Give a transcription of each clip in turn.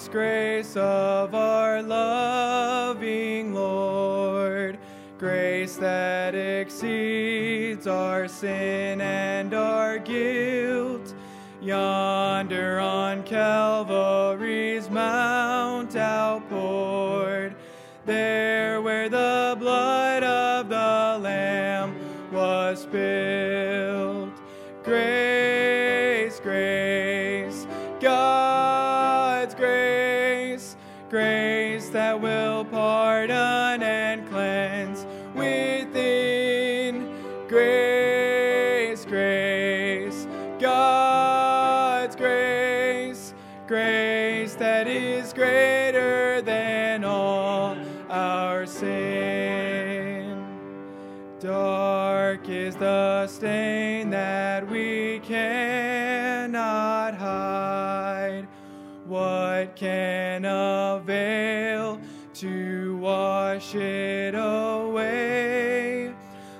grace of our loving Lord, grace that exceeds our sin and our guilt. Yonder on Calvary's wash it away?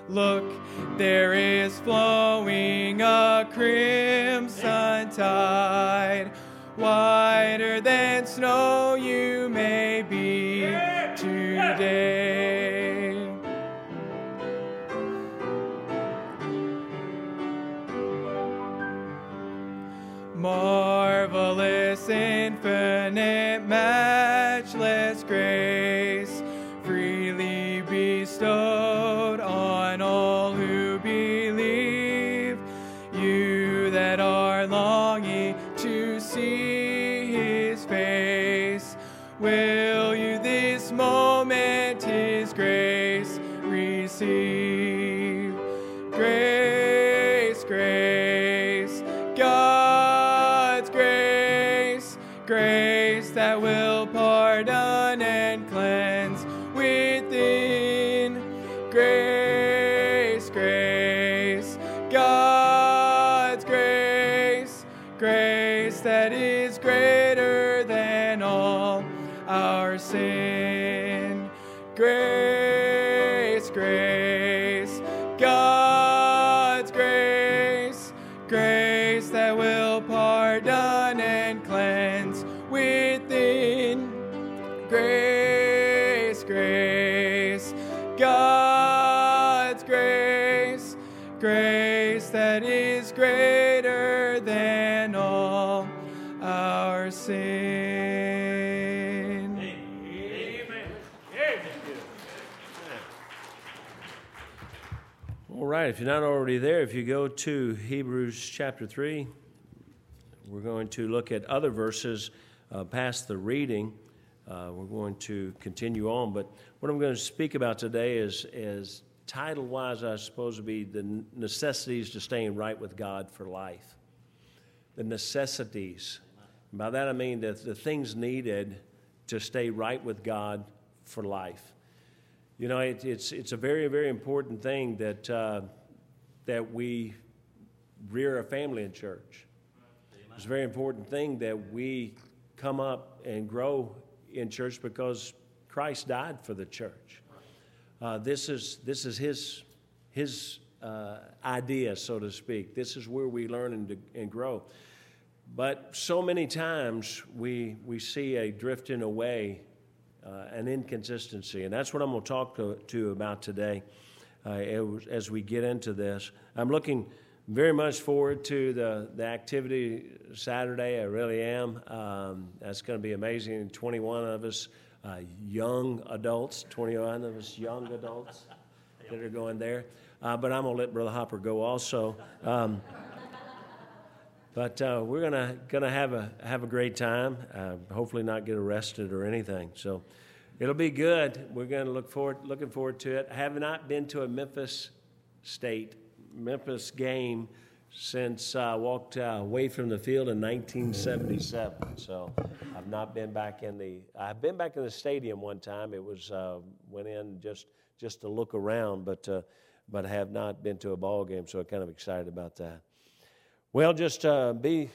Look, there is flowing a crimson tide, whiter than snow you may be today. Marvelous, infinite, matchless grace, grace that is greater than all our sin. All right, if you're not already there, if you go to Hebrews chapter 3, we're going to look at other verses uh, past the reading. Uh, we're going to continue on, but what I'm going to speak about today is, is title wise, I suppose, to be the necessities to staying right with God for life. The necessities. By that I mean the, the things needed to stay right with God for life. You know, it, it's, it's a very, very important thing that, uh, that we rear a family in church. It's a very important thing that we come up and grow in church because Christ died for the church. Uh, this, is, this is his, his uh, idea, so to speak. This is where we learn and, and grow. But so many times we, we see a drifting away uh, an inconsistency. And that's what I'm going to talk to, you about today uh, as, as we get into this. I'm looking very much forward to the, the activity Saturday. I really am. Um, that's going to be amazing. 21 of us, uh, young adults, 21 of us, young adults that are going there. Uh, but I'm going to let Brother Hopper go also. Um, but uh, we're gonna gonna have a have a great time. Uh, hopefully, not get arrested or anything. So it'll be good. We're gonna look forward looking forward to it. I have not been to a Memphis State Memphis game since I walked uh, away from the field in 1977. So I've not been back in the. I've been back in the stadium one time. It was uh, went in just just to look around, but uh, but have not been to a ball game. So I'm kind of excited about that. Well, just uh, be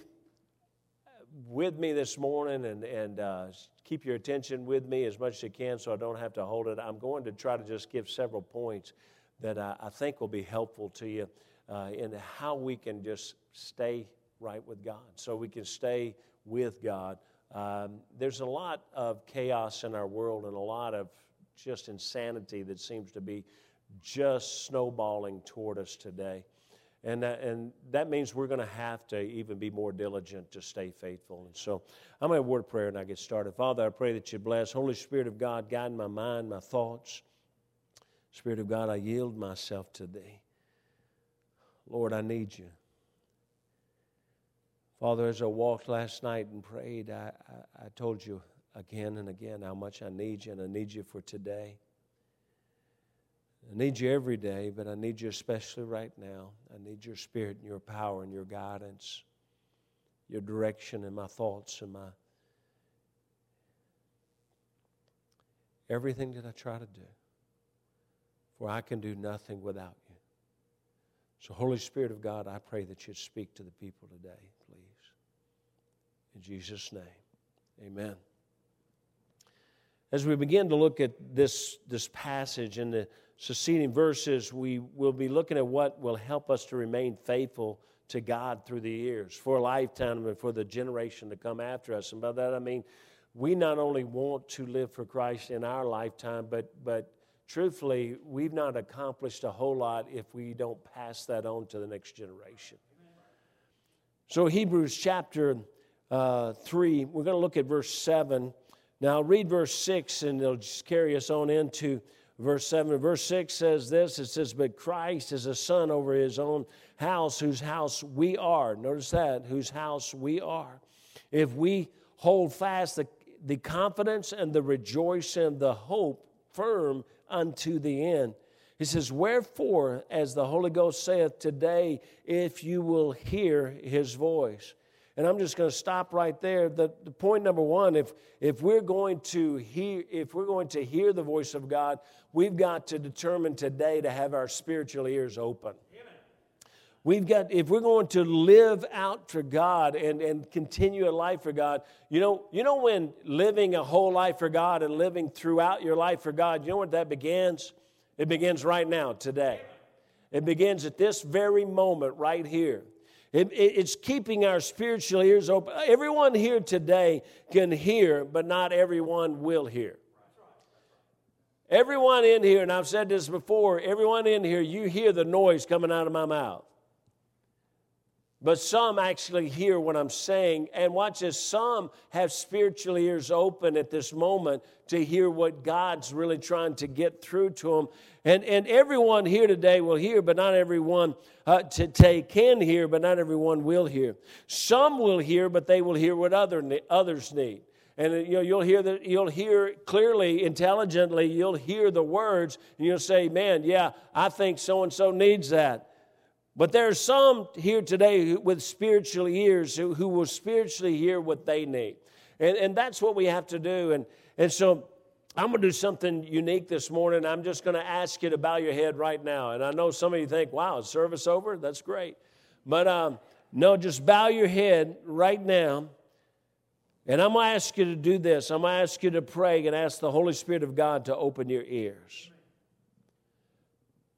with me this morning and, and uh, keep your attention with me as much as you can so I don't have to hold it. I'm going to try to just give several points that I, I think will be helpful to you uh, in how we can just stay right with God, so we can stay with God Um, there's a lot of chaos in our world and a lot of just insanity that seems to be just snowballing toward us today. And that, and that means we're going to have to even be more diligent to stay faithful. And so I'm going to word prayer and I get started. Father, I pray that you bless. Holy Spirit of God, guide my mind, my thoughts. Spirit of God, I yield myself to thee. Lord, I need you. Father, as I walked last night and prayed, I, I, I told you again and again how much I need you, and I need you for today. I need you every day, but I need you especially right now. I need your spirit and your power and your guidance, your direction in my thoughts and my everything that I try to do. For I can do nothing without you. So, Holy Spirit of God, I pray that you'd speak to the people today, please. In Jesus' name, amen. As we begin to look at this, this passage and the succeeding verses, we will be looking at what will help us to remain faithful to God through the years, for a lifetime and for the generation to come after us. And by that I mean, we not only want to live for Christ in our lifetime, but, but truthfully, we've not accomplished a whole lot if we don't pass that on to the next generation. So, Hebrews chapter uh, 3, we're going to look at verse 7. Now, read verse 6, and it'll just carry us on into verse 7. Verse 6 says this it says, But Christ is a son over his own house, whose house we are. Notice that, whose house we are. If we hold fast the, the confidence and the rejoicing the hope firm unto the end. He says, Wherefore, as the Holy Ghost saith today, if you will hear his voice. And I'm just going to stop right there. The, the, point number one, if, if we're going to hear, if we're going to hear the voice of God, we've got to determine today to have our spiritual ears open. We've got, if we're going to live out for God and, and continue a life for God, you know, you know when living a whole life for God and living throughout your life for God, you know what that begins? It begins right now, today. It begins at this very moment right here. It, it, it's keeping our spiritual ears open. Everyone here today can hear, but not everyone will hear. Everyone in here, and I've said this before, everyone in here, you hear the noise coming out of my mouth. But some actually hear what I'm saying. And watch this some have spiritual ears open at this moment to hear what God's really trying to get through to them. And, and everyone here today will hear, but not everyone uh, today can hear, but not everyone will hear. Some will hear, but they will hear what other, others need. And you know, you'll hear that you'll hear clearly, intelligently, you'll hear the words, and you'll say, Man, yeah, I think so and so needs that. But there are some here today with spiritual ears who, who will spiritually hear what they need. And, and that's what we have to do. And, and so I'm going to do something unique this morning. I'm just going to ask you to bow your head right now. And I know some of you think, wow, is service over? That's great. But um, no, just bow your head right now. And I'm going to ask you to do this. I'm going to ask you to pray and ask the Holy Spirit of God to open your ears.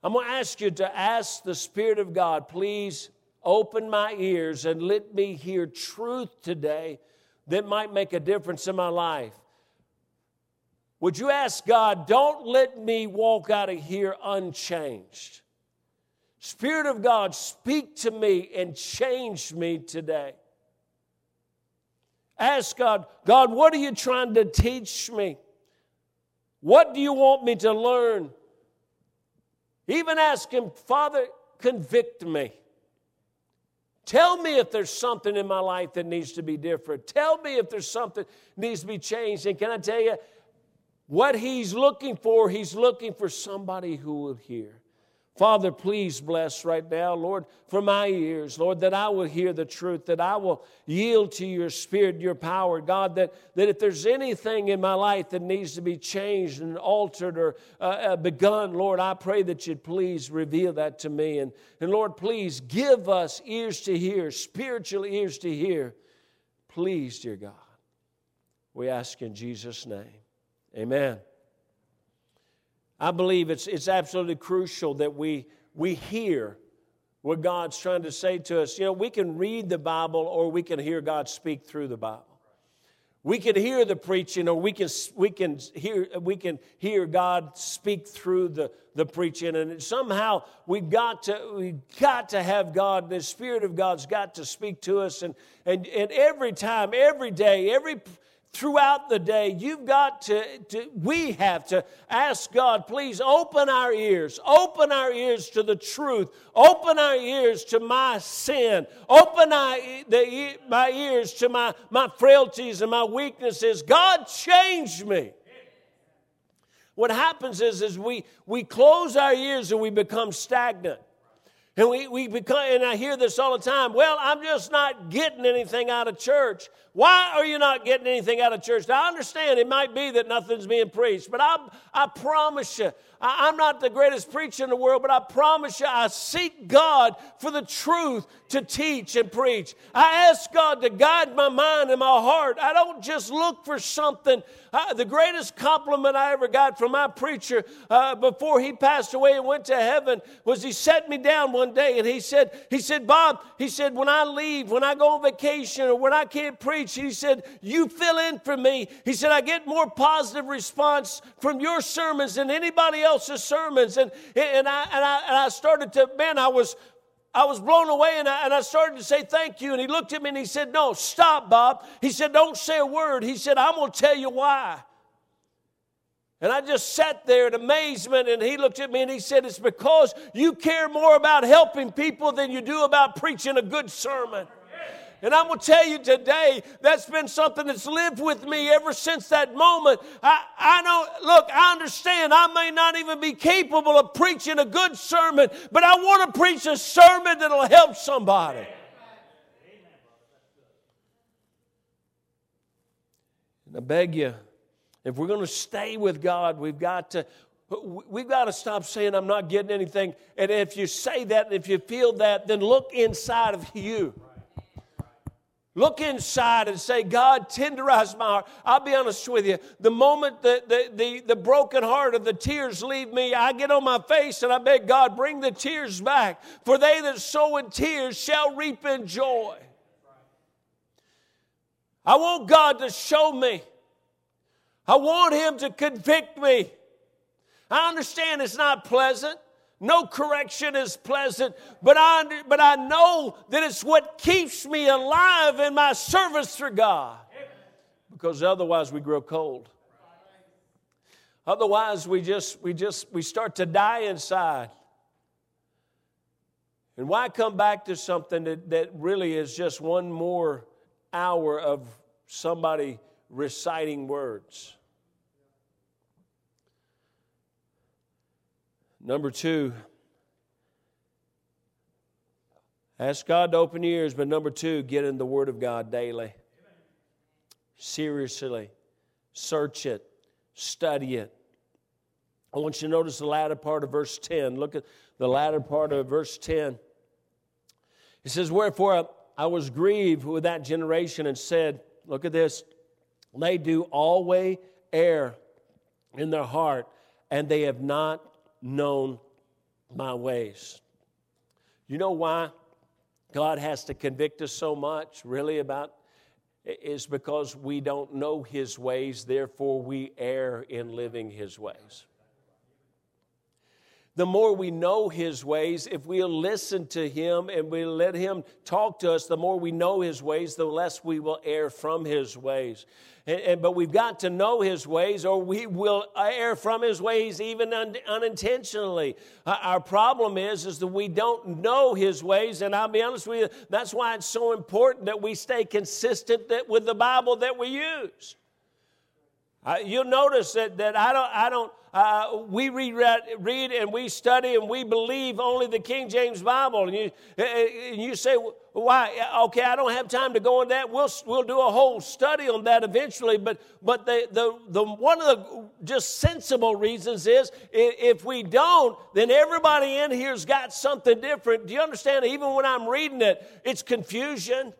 I'm going to ask you to ask the Spirit of God, please open my ears and let me hear truth today that might make a difference in my life. Would you ask God, don't let me walk out of here unchanged? Spirit of God, speak to me and change me today. Ask God, God, what are you trying to teach me? What do you want me to learn? Even ask him, Father, convict me. Tell me if there's something in my life that needs to be different. Tell me if there's something needs to be changed. And can I tell you, what he's looking for, he's looking for somebody who will hear. Father, please bless right now, Lord, for my ears, Lord, that I will hear the truth, that I will yield to your spirit, your power, God, that, that if there's anything in my life that needs to be changed and altered or uh, uh, begun, Lord, I pray that you'd please reveal that to me. And, and Lord, please give us ears to hear, spiritual ears to hear. Please, dear God, we ask in Jesus' name. Amen. I believe it's, it's absolutely crucial that we, we hear what God's trying to say to us. You know, we can read the Bible or we can hear God speak through the Bible. we can hear the preaching or we can, we can, hear, we can hear God speak through the, the preaching. And somehow we've got to, we've got to have God, the Spirit of God's got to speak to us. And, and, and every time, every day, every throughout the day, you've got to, to, we have to ask God, please open our ears, open our ears to the truth, open our ears to my sin, open our, the, my ears to my, my frailties and my weaknesses. God, change me. What happens is, is we, we close our ears and we become stagnant. And we, we become, and I hear this all the time. Well, I'm just not getting anything out of church. Why are you not getting anything out of church? Now, I understand it might be that nothing's being preached, but I, I promise you, I, am not the greatest preacher in the world, but I promise you, I seek God for the truth to teach and preach. I ask God to guide my mind and my heart. I don't just look for something. Uh, the greatest compliment I ever got from my preacher uh, before he passed away and went to heaven was he set me down one day and he said, he said, Bob, he said, when I leave, when I go on vacation or when I can't preach, he said, you fill in for me. He said, I get more positive response from your sermons than anybody else's sermons. And, and, I, and, I, and I started to, man, I was, I was blown away and I, and I started to say thank you. And he looked at me and he said, No, stop, Bob. He said, Don't say a word. He said, I'm going to tell you why. And I just sat there in amazement, and he looked at me and he said, It's because you care more about helping people than you do about preaching a good sermon. And I'm going to tell you today, that's been something that's lived with me ever since that moment. I, I don't, look, I understand I may not even be capable of preaching a good sermon, but I want to preach a sermon that'll help somebody. And I beg you, if we're going to stay with God, we've got to we've got to stop saying I'm not getting anything. And if you say that, if you feel that, then look inside of you. Look inside and say, God, tenderize my heart. I'll be honest with you. The moment the, the, the, the broken heart of the tears leave me, I get on my face and I beg God, bring the tears back. For they that sow in tears shall reap in joy. I want God to show me. I want Him to convict me. I understand it's not pleasant. No correction is pleasant, but I, but I know that it's what keeps me alive in my service for God. Because otherwise we grow cold. Otherwise we just we just we start to die inside. And why come back to something that, that really is just one more hour of somebody reciting words? Number two, ask God to open your ears, but number two, get in the Word of God daily. Seriously, search it, study it. I want you to notice the latter part of verse 10. Look at the latter part of verse 10. It says, Wherefore I was grieved with that generation and said, Look at this, they do always err in their heart, and they have not known my ways. You know why God has to convict us so much, really, about is because we don't know his ways, therefore we err in living his ways the more we know His ways, if we'll listen to Him and we let Him talk to us, the more we know His ways, the less we will err from His ways. And, and, but we've got to know His ways, or we will err from His ways even un, unintentionally. Uh, our problem is, is that we don't know His ways, and I'll be honest with you, that's why it's so important that we stay consistent that, with the Bible that we use. Uh, you'll notice that, that I don't, I don't uh, we read, read and we study and we believe only the King James Bible. And you, uh, uh, and you say, why? Okay, I don't have time to go on that. We'll, we'll do a whole study on that eventually. But, but the, the, the, one of the just sensible reasons is if we don't, then everybody in here's got something different. Do you understand? Even when I'm reading it, it's confusion.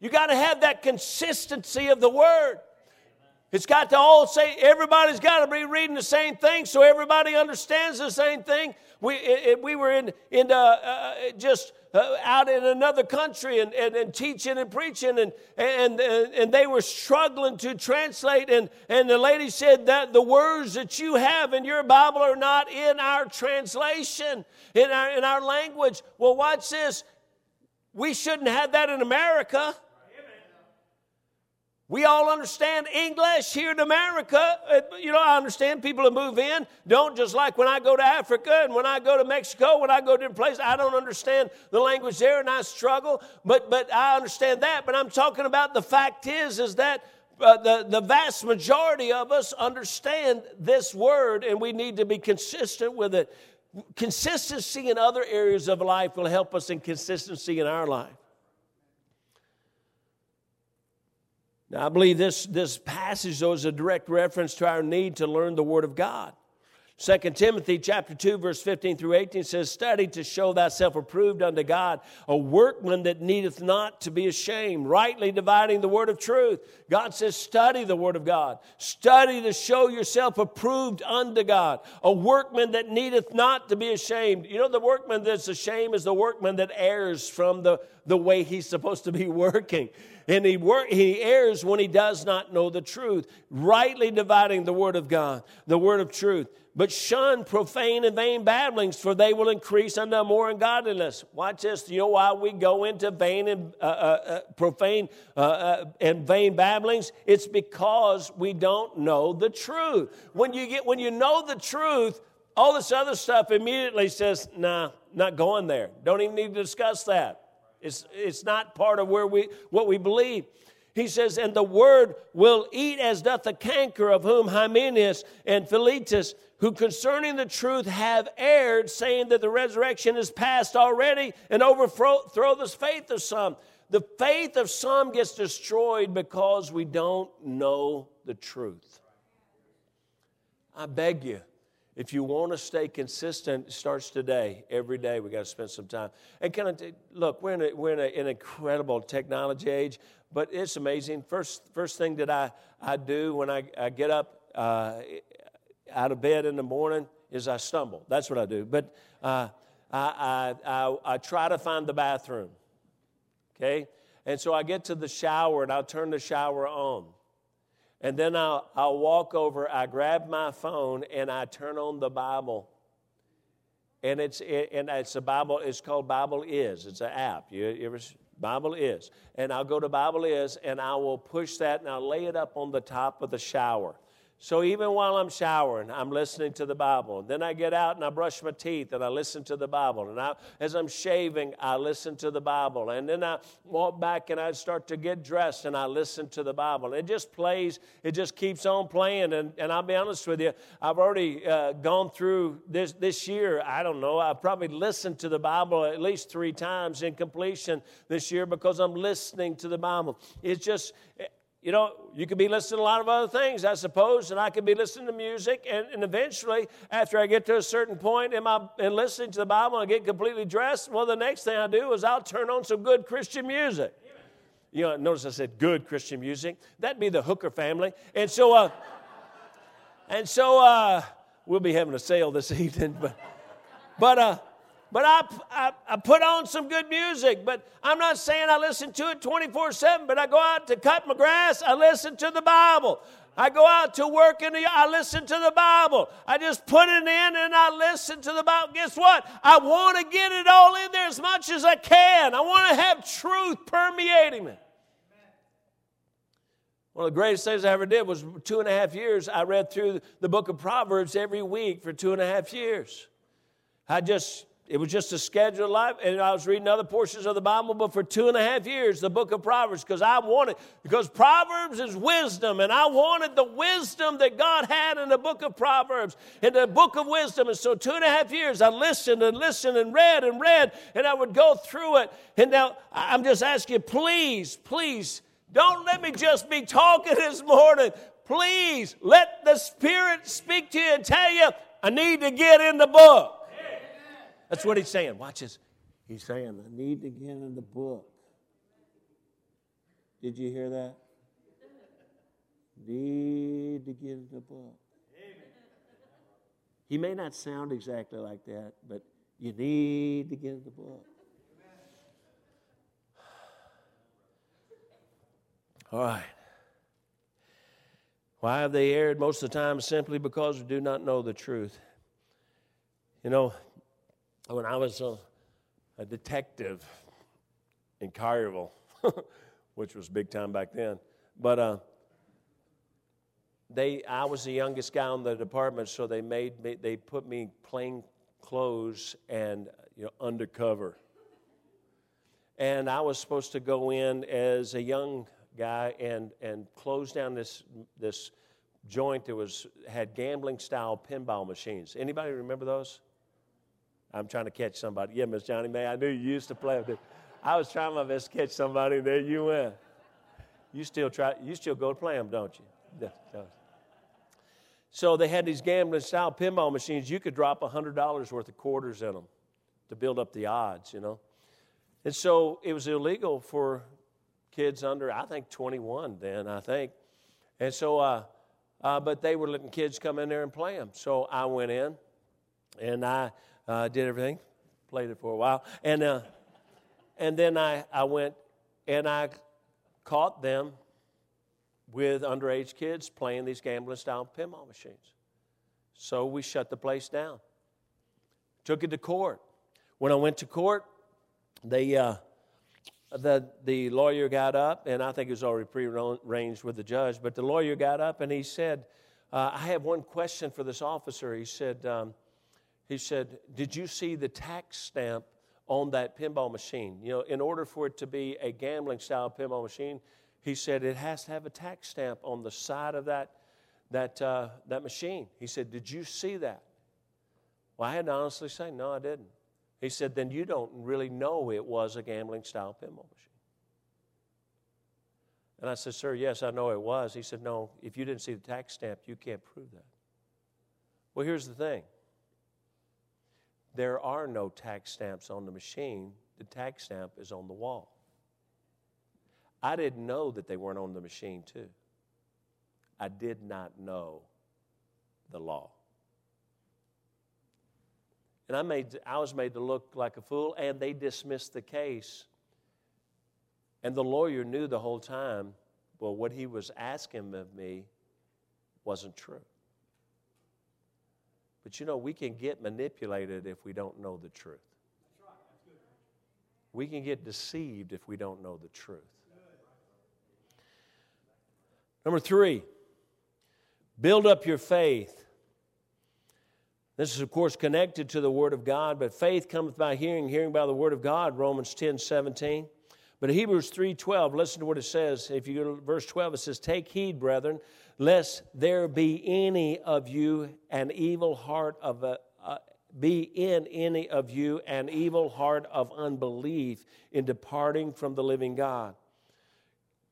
You got to have that consistency of the word. It's got to all say, everybody's got to be reading the same thing so everybody understands the same thing. We, it, we were in, in uh, uh, just uh, out in another country and, and, and teaching and preaching, and, and, and they were struggling to translate. And, and the lady said that the words that you have in your Bible are not in our translation, in our, in our language. Well, watch this. We shouldn't have that in America. We all understand English here in America. Uh, you know, I understand people who move in don't just like when I go to Africa and when I go to Mexico, when I go to different places, I don't understand the language there and I struggle, but, but I understand that. But I'm talking about the fact is, is that uh, the, the vast majority of us understand this word and we need to be consistent with it. Consistency in other areas of life will help us in consistency in our life. Now, I believe this, this passage, though, is a direct reference to our need to learn the Word of God. 2 Timothy chapter 2, verse 15 through 18 says, Study to show thyself approved unto God, a workman that needeth not to be ashamed, rightly dividing the word of truth. God says, Study the word of God. Study to show yourself approved unto God, a workman that needeth not to be ashamed. You know, the workman that's ashamed is the workman that errs from the, the way he's supposed to be working. And he, work, he errs when he does not know the truth, rightly dividing the word of God, the word of truth. But shun profane and vain babblings, for they will increase unto more ungodliness. Watch this. You know why we go into vain and uh, uh, uh, profane uh, uh, and vain babblings? It's because we don't know the truth. When you get when you know the truth, all this other stuff immediately says, "Nah, not going there. Don't even need to discuss that." It's, it's not part of where we, what we believe. He says, And the word will eat as doth the canker, of whom Hymenaeus and Philetus, who concerning the truth have erred, saying that the resurrection is past already, and overthrow the faith of some. The faith of some gets destroyed because we don't know the truth. I beg you, if you want to stay consistent, it starts today. Every day we got to spend some time. And I t- look? We're in, a, we're in a, an incredible technology age, but it's amazing. First, first thing that I, I do when I, I get up uh, out of bed in the morning is I stumble. That's what I do. But uh, I, I, I, I try to find the bathroom. Okay, and so I get to the shower and I'll turn the shower on. And then I'll, I'll walk over, I grab my phone, and I turn on the Bible. And it's, it, and it's a Bible, it's called Bible Is. It's an app. You, you ever, Bible Is. And I'll go to Bible Is, and I will push that, and I'll lay it up on the top of the shower. So even while I'm showering, I'm listening to the Bible. Then I get out and I brush my teeth and I listen to the Bible. And I, as I'm shaving, I listen to the Bible. And then I walk back and I start to get dressed and I listen to the Bible. It just plays, it just keeps on playing. And, and I'll be honest with you, I've already uh, gone through this, this year, I don't know, I've probably listened to the Bible at least three times in completion this year because I'm listening to the Bible. It's just, you know, you could be listening to a lot of other things, I suppose, and I could be listening to music. And, and eventually, after I get to a certain point in, my, in listening to the Bible and get completely dressed, well, the next thing I do is I'll turn on some good Christian music. You know, notice I said good Christian music. That'd be the Hooker family. And so, uh, and so uh, we'll be having a sale this evening. But, but uh, but I, I, I, put on some good music. But I'm not saying I listen to it 24 7, but I go out to cut my grass, I listen to the Bible. I go out to work and I listen to the Bible. I just put it in and I listen to the Bible. Guess what? I want to get it all in there as much as I can. I want to have truth permeating me. One of the greatest things I ever did was two and a half years. I read through the book of Proverbs every week for two and a half years. I just it was just a scheduled life, and I was reading other portions of the Bible, but for two and a half years, the book of Proverbs, because I wanted, because Proverbs is wisdom, and I wanted the wisdom that God had in the book of Proverbs, in the book of wisdom. And so, two and a half years, I listened and listened and read and read, and I would go through it. And now, I'm just asking please, please, don't let me just be talking this morning. Please let the Spirit speak to you and tell you, I need to get in the book. That's what he's saying. Watch this. He's saying, I need to get in the book. Did you hear that? Need to get in the book. Amen. He may not sound exactly like that, but you need to get in the book. All right. Why have they erred most of the time? Simply because we do not know the truth. You know, when I was a, a detective in Collierville, which was big time back then, but uh, they, I was the youngest guy in the department, so they made me, they put me in plain clothes and you know undercover. And I was supposed to go in as a young guy and, and close down this, this joint that was, had gambling style pinball machines. Anybody remember those? I'm trying to catch somebody. Yeah, Miss Johnny May, I knew you used to play with it. I was trying my best to catch somebody, and there you went. You still try, you still go to play them, don't you? So they had these gambling style pinball machines. You could drop $100 worth of quarters in them to build up the odds, you know. And so it was illegal for kids under, I think, 21 then, I think. And so, uh, uh, but they were letting kids come in there and play them. So I went in and I uh, did everything, played it for a while. And, uh, and then I, I went and I caught them with underage kids playing these gambling style pinball machines. So we shut the place down. Took it to court. When I went to court, they, uh, the, the lawyer got up, and I think it was already prearranged with the judge, but the lawyer got up and he said, uh, I have one question for this officer. He said, um, he said, Did you see the tax stamp on that pinball machine? You know, in order for it to be a gambling style pinball machine, he said it has to have a tax stamp on the side of that, that, uh, that machine. He said, Did you see that? Well, I had to honestly say, No, I didn't. He said, Then you don't really know it was a gambling style pinball machine. And I said, Sir, yes, I know it was. He said, No, if you didn't see the tax stamp, you can't prove that. Well, here's the thing there are no tax stamps on the machine, the tax stamp is on the wall. I didn't know that they weren't on the machine, too. I did not know the law. And I, made, I was made to look like a fool, and they dismissed the case. And the lawyer knew the whole time, well, what he was asking of me wasn't true. But you know, we can get manipulated if we don't know the truth. We can get deceived if we don't know the truth. Number three, build up your faith. This is, of course, connected to the Word of God, but faith cometh by hearing, hearing by the Word of God, Romans 10 17. But Hebrews 3:12, listen to what it says. If you go to verse 12, it says, Take heed, brethren, lest there be any of you an evil heart of a, uh, be in any of you an evil heart of unbelief in departing from the living God.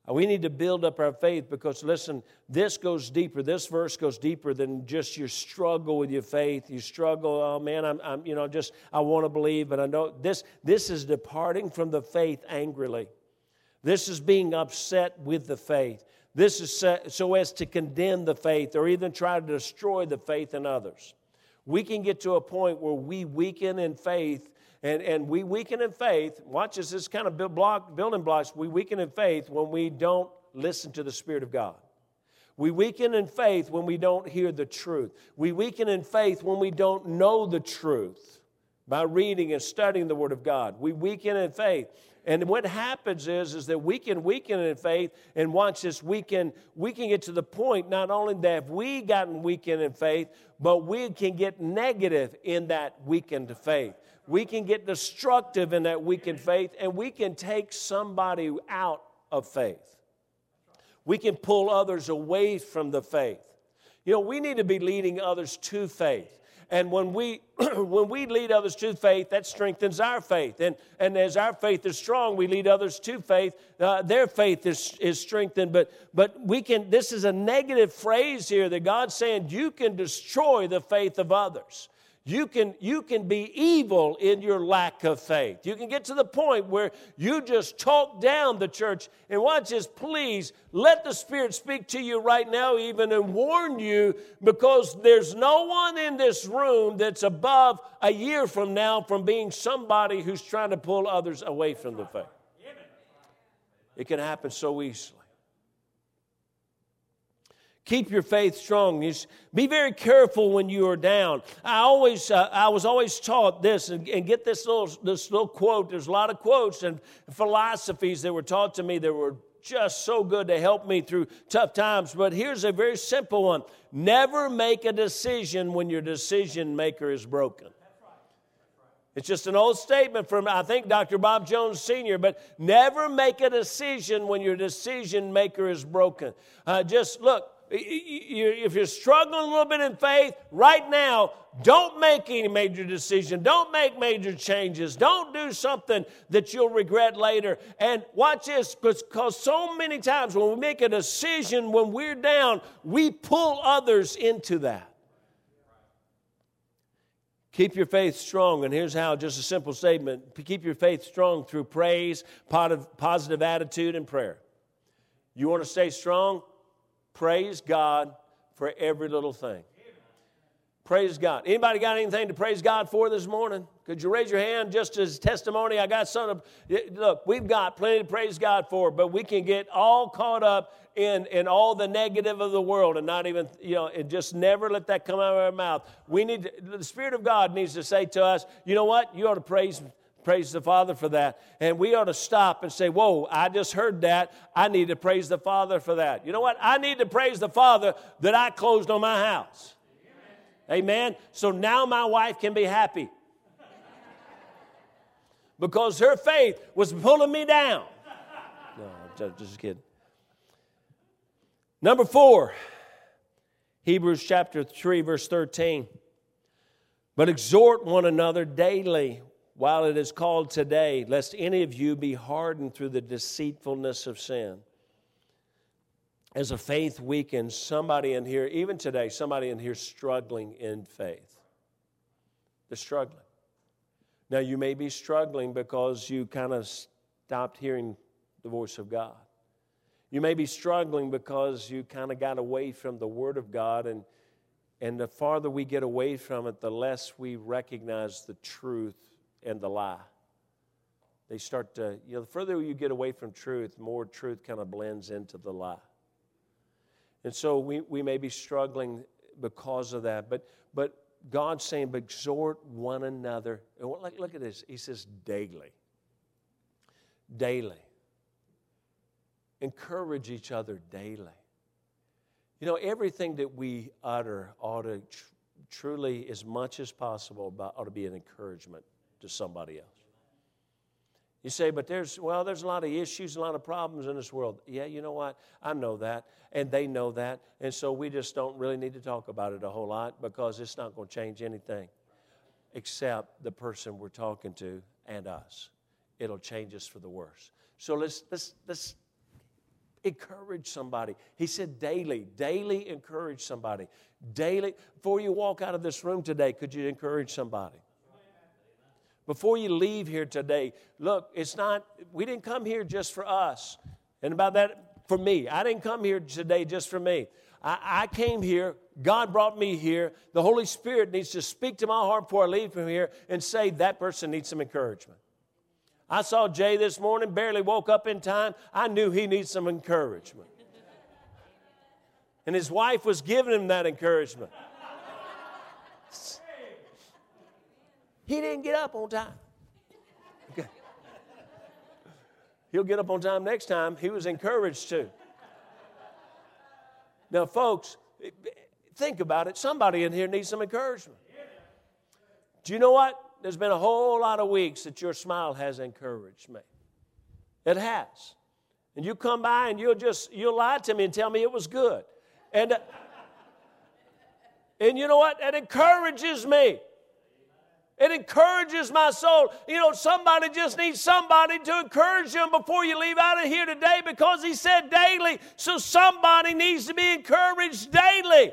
We need to build up our faith because, listen, this goes deeper. This verse goes deeper than just your struggle with your faith. You struggle, oh man, I'm, I'm you know, just, I want to believe, but I know this, this is departing from the faith angrily. This is being upset with the faith. This is so as to condemn the faith or even try to destroy the faith in others. We can get to a point where we weaken in faith and, and we weaken in faith. Watch this, this kind of block, building blocks. We weaken in faith when we don't listen to the Spirit of God. We weaken in faith when we don't hear the truth. We weaken in faith when we don't know the truth by reading and studying the Word of God. We weaken in faith. And what happens is, is that we can weaken in faith, and watch this, we can, we can get to the point not only that have we gotten weakened in faith, but we can get negative in that weakened faith we can get destructive in that weakened faith and we can take somebody out of faith. We can pull others away from the faith. You know, we need to be leading others to faith. And when we when we lead others to faith, that strengthens our faith. And, and as our faith is strong, we lead others to faith. Uh, their faith is, is strengthened. But but we can. This is a negative phrase here that God's saying you can destroy the faith of others. You can, you can be evil in your lack of faith. You can get to the point where you just talk down the church. And watch this, please let the Spirit speak to you right now, even and warn you, because there's no one in this room that's above a year from now from being somebody who's trying to pull others away from the faith. It can happen so easily. Keep your faith strong. Be very careful when you are down. I always, uh, I was always taught this, and, and, get this little, this little quote. There's a lot of quotes and philosophies that were taught to me that were just so good to help me through tough times. But here's a very simple one: Never make a decision when your decision maker is broken. It's just an old statement from, I think, Dr. Bob Jones Sr., but never make a decision when your decision maker is broken. Uh, just look, if you're struggling a little bit in faith right now, don't make any major decision. Don't make major changes. Don't do something that you'll regret later. And watch this, because so many times when we make a decision when we're down, we pull others into that. Keep your faith strong. And here's how just a simple statement keep your faith strong through praise, positive attitude, and prayer. You want to stay strong? Praise God for every little thing. Praise God. Anybody got anything to praise God for this morning? Could you raise your hand just as testimony? I got some of, look, we've got plenty to praise God for, but we can get all caught up in, in all the negative of the world and not even, you know, and just never let that come out of our mouth. We need, to, the Spirit of God needs to say to us, you know what? You ought to praise praise the Father for that. And we ought to stop and say, Whoa, I just heard that. I need to praise the Father for that. You know what? I need to praise the Father that I closed on my house. Amen. Amen. So now my wife can be happy. because her faith was pulling me down. No, just, just kidding. Number four, Hebrews chapter 3, verse 13. But exhort one another daily while it is called today, lest any of you be hardened through the deceitfulness of sin. As a faith weakens, somebody in here, even today, somebody in here struggling in faith. They're struggling. Now, you may be struggling because you kind of stopped hearing the voice of God. You may be struggling because you kind of got away from the Word of God, and, and the farther we get away from it, the less we recognize the truth and the lie. They start to, you know, the further you get away from truth, more truth kind of blends into the lie. And so we, we may be struggling because of that. But, but God's saying, exhort one another. And look, look at this. He says, daily. Daily. Encourage each other daily. You know, everything that we utter ought to tr- truly, as much as possible, ought to be an encouragement to somebody else. You say, but there's, well, there's a lot of issues, a lot of problems in this world. Yeah, you know what? I know that, and they know that, and so we just don't really need to talk about it a whole lot because it's not going to change anything except the person we're talking to and us. It'll change us for the worse. So let's, let's, let's encourage somebody. He said daily, daily encourage somebody. Daily, before you walk out of this room today, could you encourage somebody? Before you leave here today, look, it's not, we didn't come here just for us. And about that, for me, I didn't come here today just for me. I, I came here, God brought me here. The Holy Spirit needs to speak to my heart before I leave from here and say, that person needs some encouragement. I saw Jay this morning, barely woke up in time. I knew he needs some encouragement. And his wife was giving him that encouragement. He didn't get up on time. Okay. He'll get up on time next time. He was encouraged to. Now, folks, think about it. Somebody in here needs some encouragement. Do you know what? There's been a whole lot of weeks that your smile has encouraged me. It has. And you come by and you'll just you'll lie to me and tell me it was good. And uh, and you know what? It encourages me. It encourages my soul. You know, somebody just needs somebody to encourage them before you leave out of here today because he said daily. So somebody needs to be encouraged daily.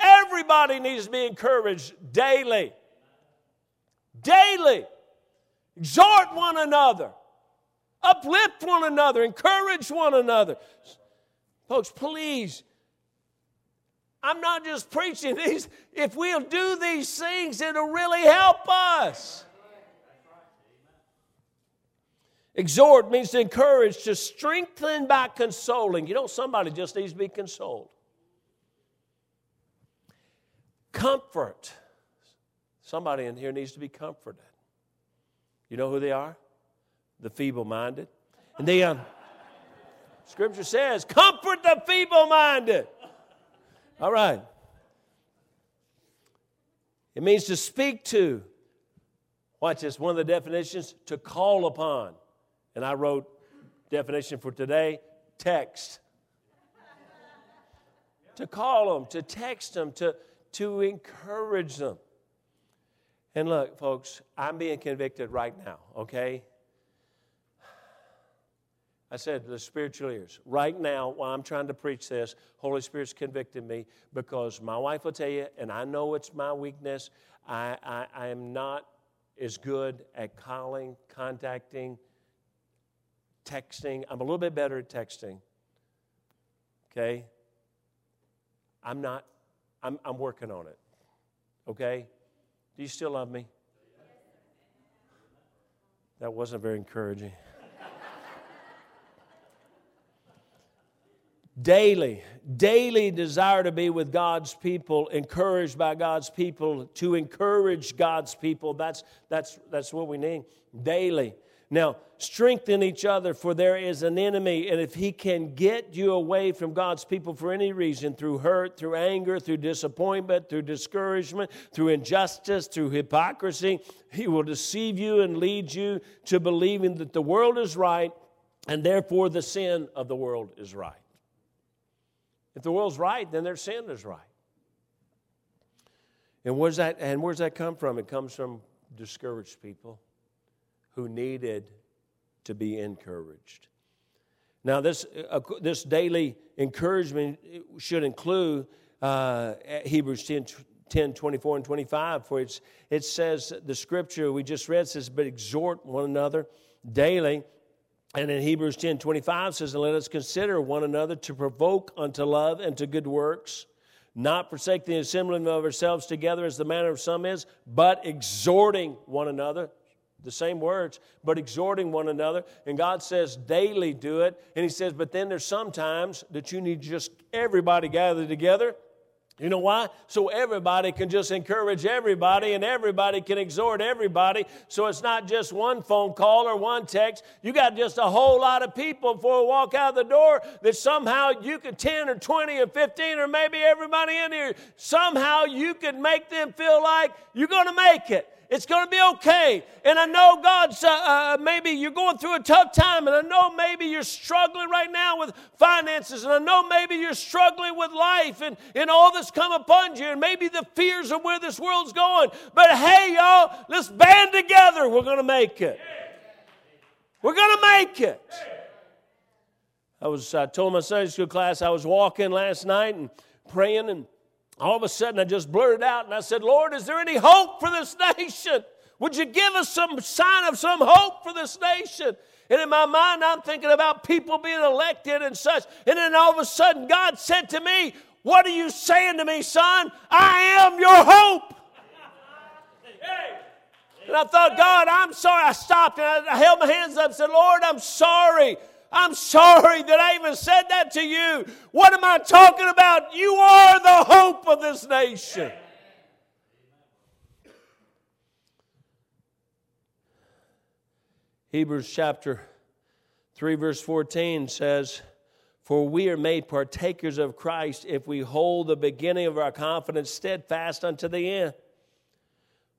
Everybody needs to be encouraged daily. Daily. Exhort one another. Uplift one another. Encourage one another. Folks, please I'm not just preaching these. If we'll do these things, it'll really help us. Exhort means to encourage, to strengthen by consoling. You know, somebody just needs to be consoled. Comfort. Somebody in here needs to be comforted. You know who they are? The feeble minded. And the um, scripture says, comfort the feeble minded. All right. It means to speak to. Watch this. One of the definitions to call upon. And I wrote definition for today text. to call them, to text them, to, to encourage them. And look, folks, I'm being convicted right now, okay? I said the spiritual ears. Right now, while I'm trying to preach this, Holy Spirit's convicting me because my wife will tell you, and I know it's my weakness, I, I, I am not as good at calling, contacting, texting. I'm a little bit better at texting. Okay? I'm not, I'm, I'm working on it. Okay? Do you still love me? That wasn't very encouraging. Daily, daily desire to be with God's people, encouraged by God's people, to encourage God's people. That's, that's, that's what we need daily. Now, strengthen each other, for there is an enemy, and if he can get you away from God's people for any reason through hurt, through anger, through disappointment, through discouragement, through injustice, through hypocrisy, he will deceive you and lead you to believing that the world is right and therefore the sin of the world is right. If the world's right, then their sin is right. And where's that and where's that come from? It comes from discouraged people who needed to be encouraged. Now, this, uh, this daily encouragement should include uh, Hebrews 10, 10, 24 and 25, for it's, it says, the scripture we just read says, but exhort one another daily. And in Hebrews 10, 25 says, and let us consider one another to provoke unto love and to good works, not forsaking the assembling of ourselves together as the manner of some is, but exhorting one another the same words, but exhorting one another. And God says daily do it. And He says, but then there's sometimes that you need just everybody gathered together. You know why? So everybody can just encourage everybody and everybody can exhort everybody. So it's not just one phone call or one text. You got just a whole lot of people before we walk out the door that somehow you could 10 or 20 or 15 or maybe everybody in here, somehow you could make them feel like you're going to make it. It's going to be okay. And I know God's, uh, uh, maybe you're going through a tough time, and I know maybe you're struggling right now with finances, and I know maybe you're struggling with life and, and all that's come upon you, and maybe the fears of where this world's going. But hey, y'all, let's band together. We're going to make it. We're going to make it. I was, I told my Sunday school class I was walking last night and praying and all of a sudden I just blurted out and I said, Lord, is there any hope for this nation? Would you give us some sign of some hope for this nation? And in my mind, I'm thinking about people being elected and such. And then all of a sudden, God said to me, What are you saying to me, son? I am your hope. And I thought, God, I'm sorry. I stopped and I held my hands up and said, Lord, I'm sorry. I'm sorry that I even said that to you. What am I talking about? You are the hope of this nation. Hebrews chapter 3, verse 14 says, For we are made partakers of Christ if we hold the beginning of our confidence steadfast unto the end.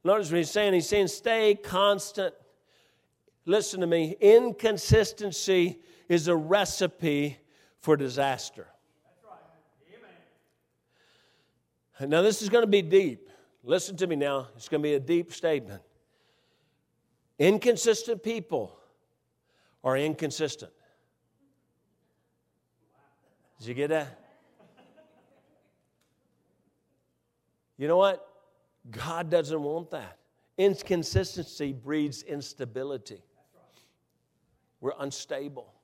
Notice what he's saying. He's saying, Stay constant. Listen to me. Inconsistency is a recipe for disaster. Now, this is going to be deep. Listen to me now. It's going to be a deep statement. Inconsistent people are inconsistent. Did you get that? You know what? God doesn't want that. Inconsistency breeds instability. We're unstable.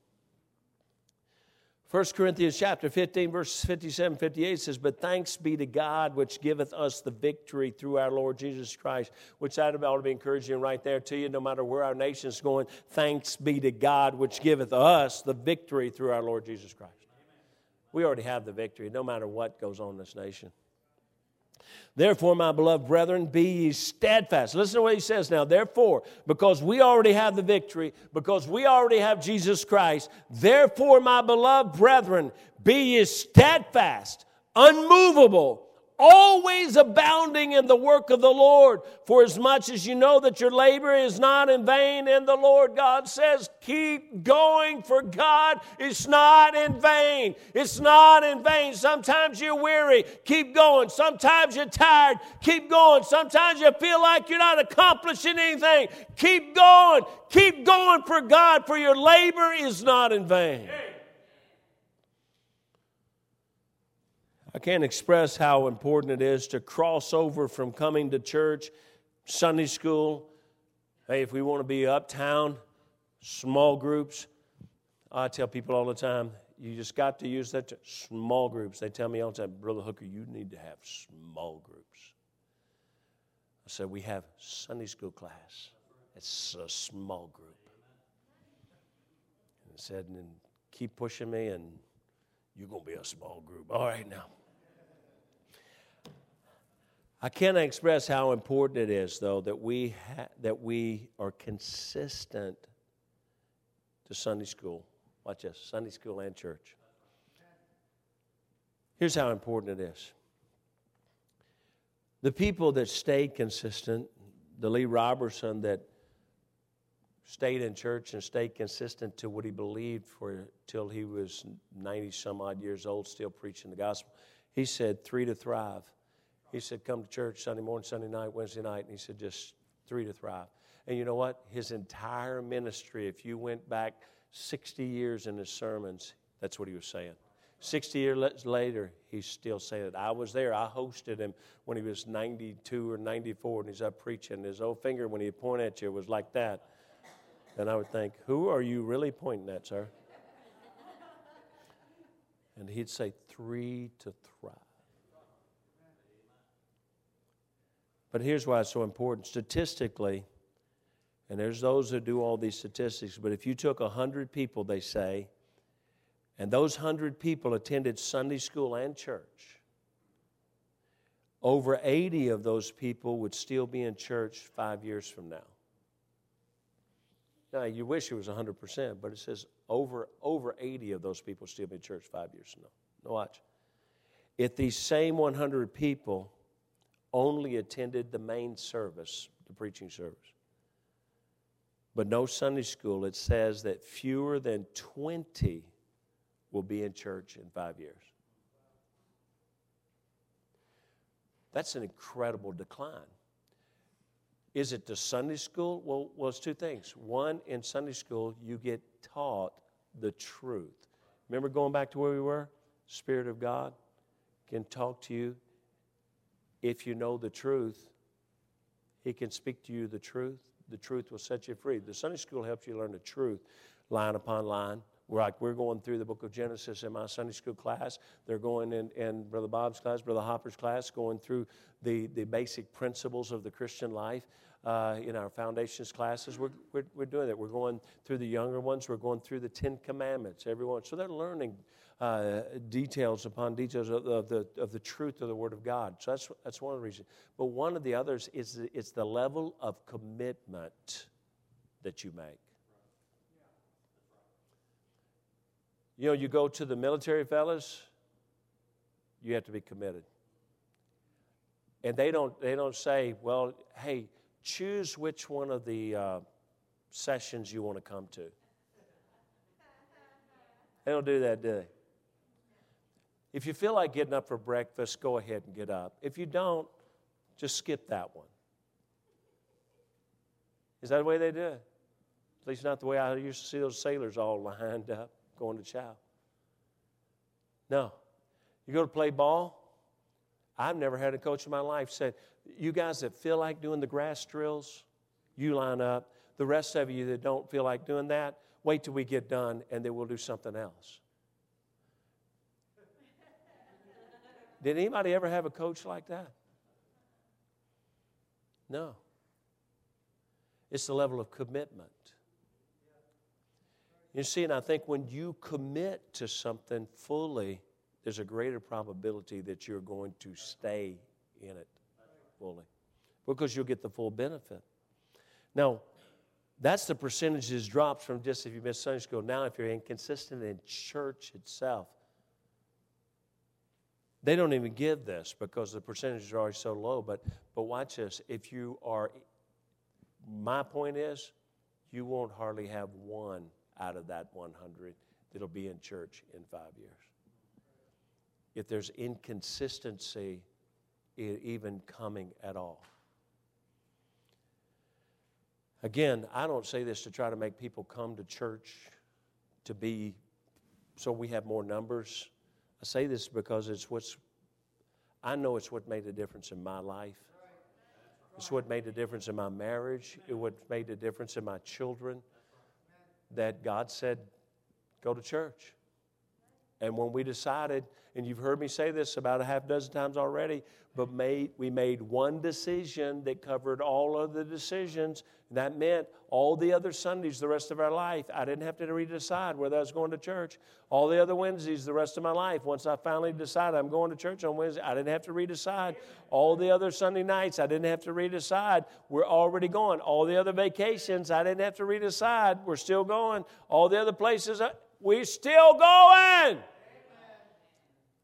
1 Corinthians chapter 15, verse 57, 58 says, But thanks be to God which giveth us the victory through our Lord Jesus Christ, which that ought to be encouraging right there to you, no matter where our nation's going. Thanks be to God which giveth us the victory through our Lord Jesus Christ. We already have the victory, no matter what goes on in this nation. Therefore, my beloved brethren, be ye steadfast. Listen to what he says now. Therefore, because we already have the victory, because we already have Jesus Christ, therefore, my beloved brethren, be ye steadfast, unmovable always abounding in the work of the Lord, for as much as you know that your labor is not in vain in the Lord. God says, keep going for God. It's not in vain. It's not in vain. Sometimes you're weary. Keep going. Sometimes you're tired. Keep going. Sometimes you feel like you're not accomplishing anything. Keep going. Keep going for God, for your labor is not in vain. Can't express how important it is to cross over from coming to church, Sunday school. Hey, if we want to be uptown, small groups, I tell people all the time, you just got to use that small groups. They tell me all the time, Brother Hooker, you need to have small groups. I said, we have Sunday school class. It's a small group. And I said, and keep pushing me, and you're going to be a small group. All right, now. I cannot express how important it is, though, that we, ha- that we are consistent to Sunday school. Watch this Sunday school and church. Here's how important it is the people that stayed consistent, the Lee Roberson that stayed in church and stayed consistent to what he believed for till he was 90 some odd years old, still preaching the gospel. He said, three to thrive. He said, Come to church Sunday morning, Sunday night, Wednesday night. And he said, Just three to thrive. And you know what? His entire ministry, if you went back 60 years in his sermons, that's what he was saying. 60 years later, he's still saying it. I was there. I hosted him when he was 92 or 94, and he's up preaching. His old finger, when he'd point at you, was like that. And I would think, Who are you really pointing at, sir? And he'd say, Three to thrive. But here's why it's so important. Statistically, and there's those that do all these statistics, but if you took 100 people, they say, and those 100 people attended Sunday school and church, over 80 of those people would still be in church five years from now. Now, you wish it was 100%, but it says over, over 80 of those people still be in church five years from now. Now, watch. If these same 100 people only attended the main service, the preaching service. But no Sunday school, it says that fewer than 20 will be in church in five years. That's an incredible decline. Is it the Sunday school? Well, well, it's two things. One, in Sunday school, you get taught the truth. Remember going back to where we were? Spirit of God can talk to you if you know the truth, He can speak to you the truth. The truth will set you free. The Sunday school helps you learn the truth line upon line. We're like we're going through the book of Genesis in my Sunday school class. They're going in, in Brother Bob's class, Brother Hopper's class, going through the, the basic principles of the Christian life. Uh, in our foundations classes, we're, we're, we're doing that. We're going through the younger ones. We're going through the Ten Commandments. Everyone, so they're learning uh, details upon details of, of, the, of the truth of the Word of God. So that's, that's one of the reasons. But one of the others is the, it's the level of commitment that you make. You know, you go to the military fellas, you have to be committed. And they don't, they don't say, well, hey, choose which one of the uh, sessions you want to come to. They don't do that, do they? If you feel like getting up for breakfast, go ahead and get up. If you don't, just skip that one. Is that the way they do it? At least not the way I used to see those sailors all lined up going to chow. No. You go to play ball, I've never had a coach in my life say, you guys that feel like doing the grass drills, you line up. The rest of you that don't feel like doing that, wait till we get done and then we'll do something else. Did anybody ever have a coach like that? No. It's the level of commitment. You see, and I think when you commit to something fully, there's a greater probability that you're going to stay in it fully because you'll get the full benefit. Now, that's the percentages drops from just if you miss Sunday school. Now, if you're inconsistent in church itself, they don't even give this because the percentages are already so low. But, but watch this. If you are, my point is, you won't hardly have one out of that 100 that'll be in church in five years. If there's inconsistency, even coming at all. Again, I don't say this to try to make people come to church to be so we have more numbers. I say this because it's what's, I know it's what made a difference in my life. It's what made a difference in my marriage. It what made a difference in my children. That God said, go to church. And when we decided, and you've heard me say this about a half dozen times already, but made, we made one decision that covered all of the decisions. That meant all the other Sundays the rest of our life, I didn't have to redecide whether I was going to church. All the other Wednesdays the rest of my life, once I finally decided I'm going to church on Wednesday, I didn't have to redecide. All the other Sunday nights, I didn't have to redecide. We're already going. All the other vacations, I didn't have to redecide. We're still going. All the other places, uh, we're still going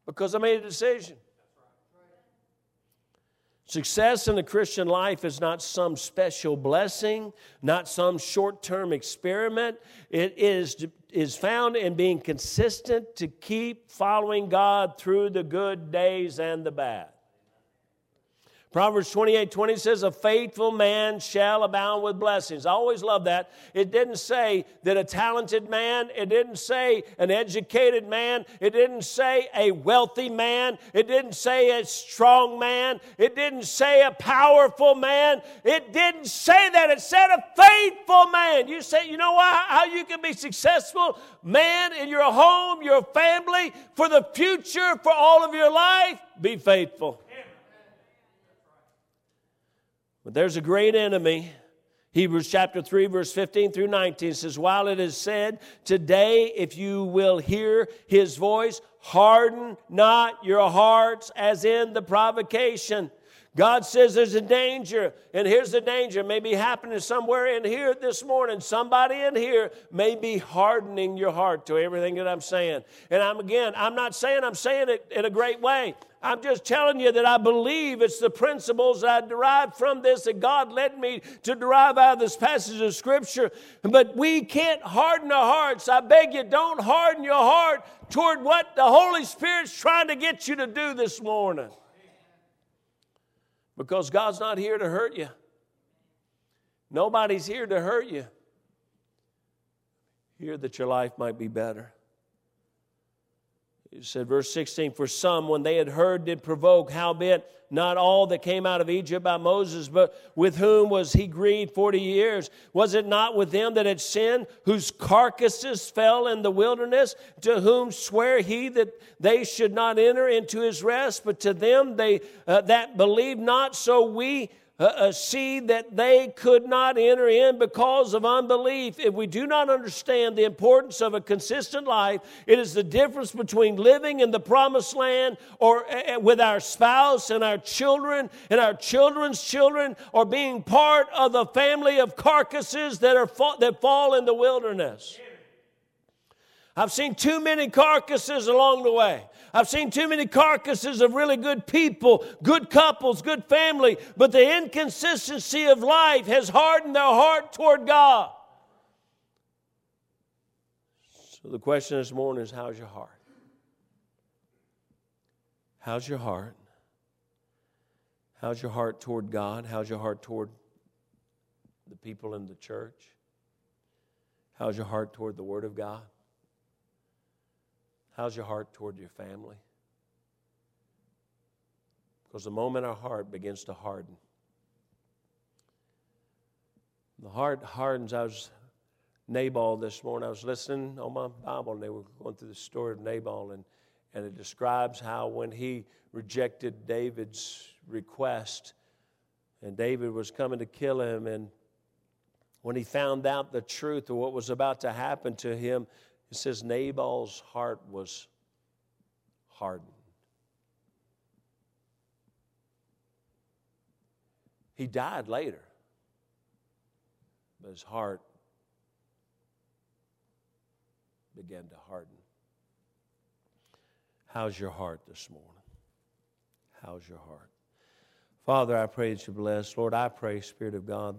because I made a decision. Success in the Christian life is not some special blessing, not some short term experiment. It is, is found in being consistent to keep following God through the good days and the bad. Proverbs 28 20 says, A faithful man shall abound with blessings. I always love that. It didn't say that a talented man, it didn't say an educated man, it didn't say a wealthy man, it didn't say a strong man, it didn't say a powerful man, it didn't say that. It said a faithful man. You say, you know why? How you can be successful man in your home, your family, for the future, for all of your life? Be faithful. But there's a great enemy. Hebrews chapter 3, verse 15 through 19 says, While it is said, Today, if you will hear his voice, harden not your hearts as in the provocation. God says there's a danger, and here's the danger. May be happening somewhere in here this morning. Somebody in here may be hardening your heart to everything that I'm saying. And I'm again, I'm not saying I'm saying it in a great way. I'm just telling you that I believe it's the principles I derived from this that God led me to derive out of this passage of Scripture. But we can't harden our hearts. I beg you, don't harden your heart toward what the Holy Spirit's trying to get you to do this morning. Because God's not here to hurt you. Nobody's here to hurt you. Here that your life might be better. He said, verse 16, For some, when they had heard, did provoke, howbeit not all that came out of Egypt by Moses, but with whom was he grieved forty years? Was it not with them that had sinned, whose carcasses fell in the wilderness, to whom sware he that they should not enter into his rest, but to them they uh, that believed not, so we a seed that they could not enter in because of unbelief. If we do not understand the importance of a consistent life, it is the difference between living in the promised land or uh, with our spouse and our children and our children's children or being part of the family of carcasses that, are that fall in the wilderness. I've seen too many carcasses along the way. I've seen too many carcasses of really good people, good couples, good family, but the inconsistency of life has hardened their heart toward God. So the question this morning is how's your heart? How's your heart? How's your heart toward God? How's your heart toward the people in the church? How's your heart toward the Word of God? How's your heart toward your family? Because the moment our heart begins to harden, the heart hardens. I was Nabal this morning. I was listening on my Bible, and they were going through the story of Nabal, and And it describes how when he rejected David's request, and David was coming to kill him, and when he found out the truth of what was about to happen to him, it says Nabal's heart was hardened. He died later, but his heart began to harden. How's your heart this morning? How's your heart? Father, I pray that you bless. Lord, I pray, Spirit of God,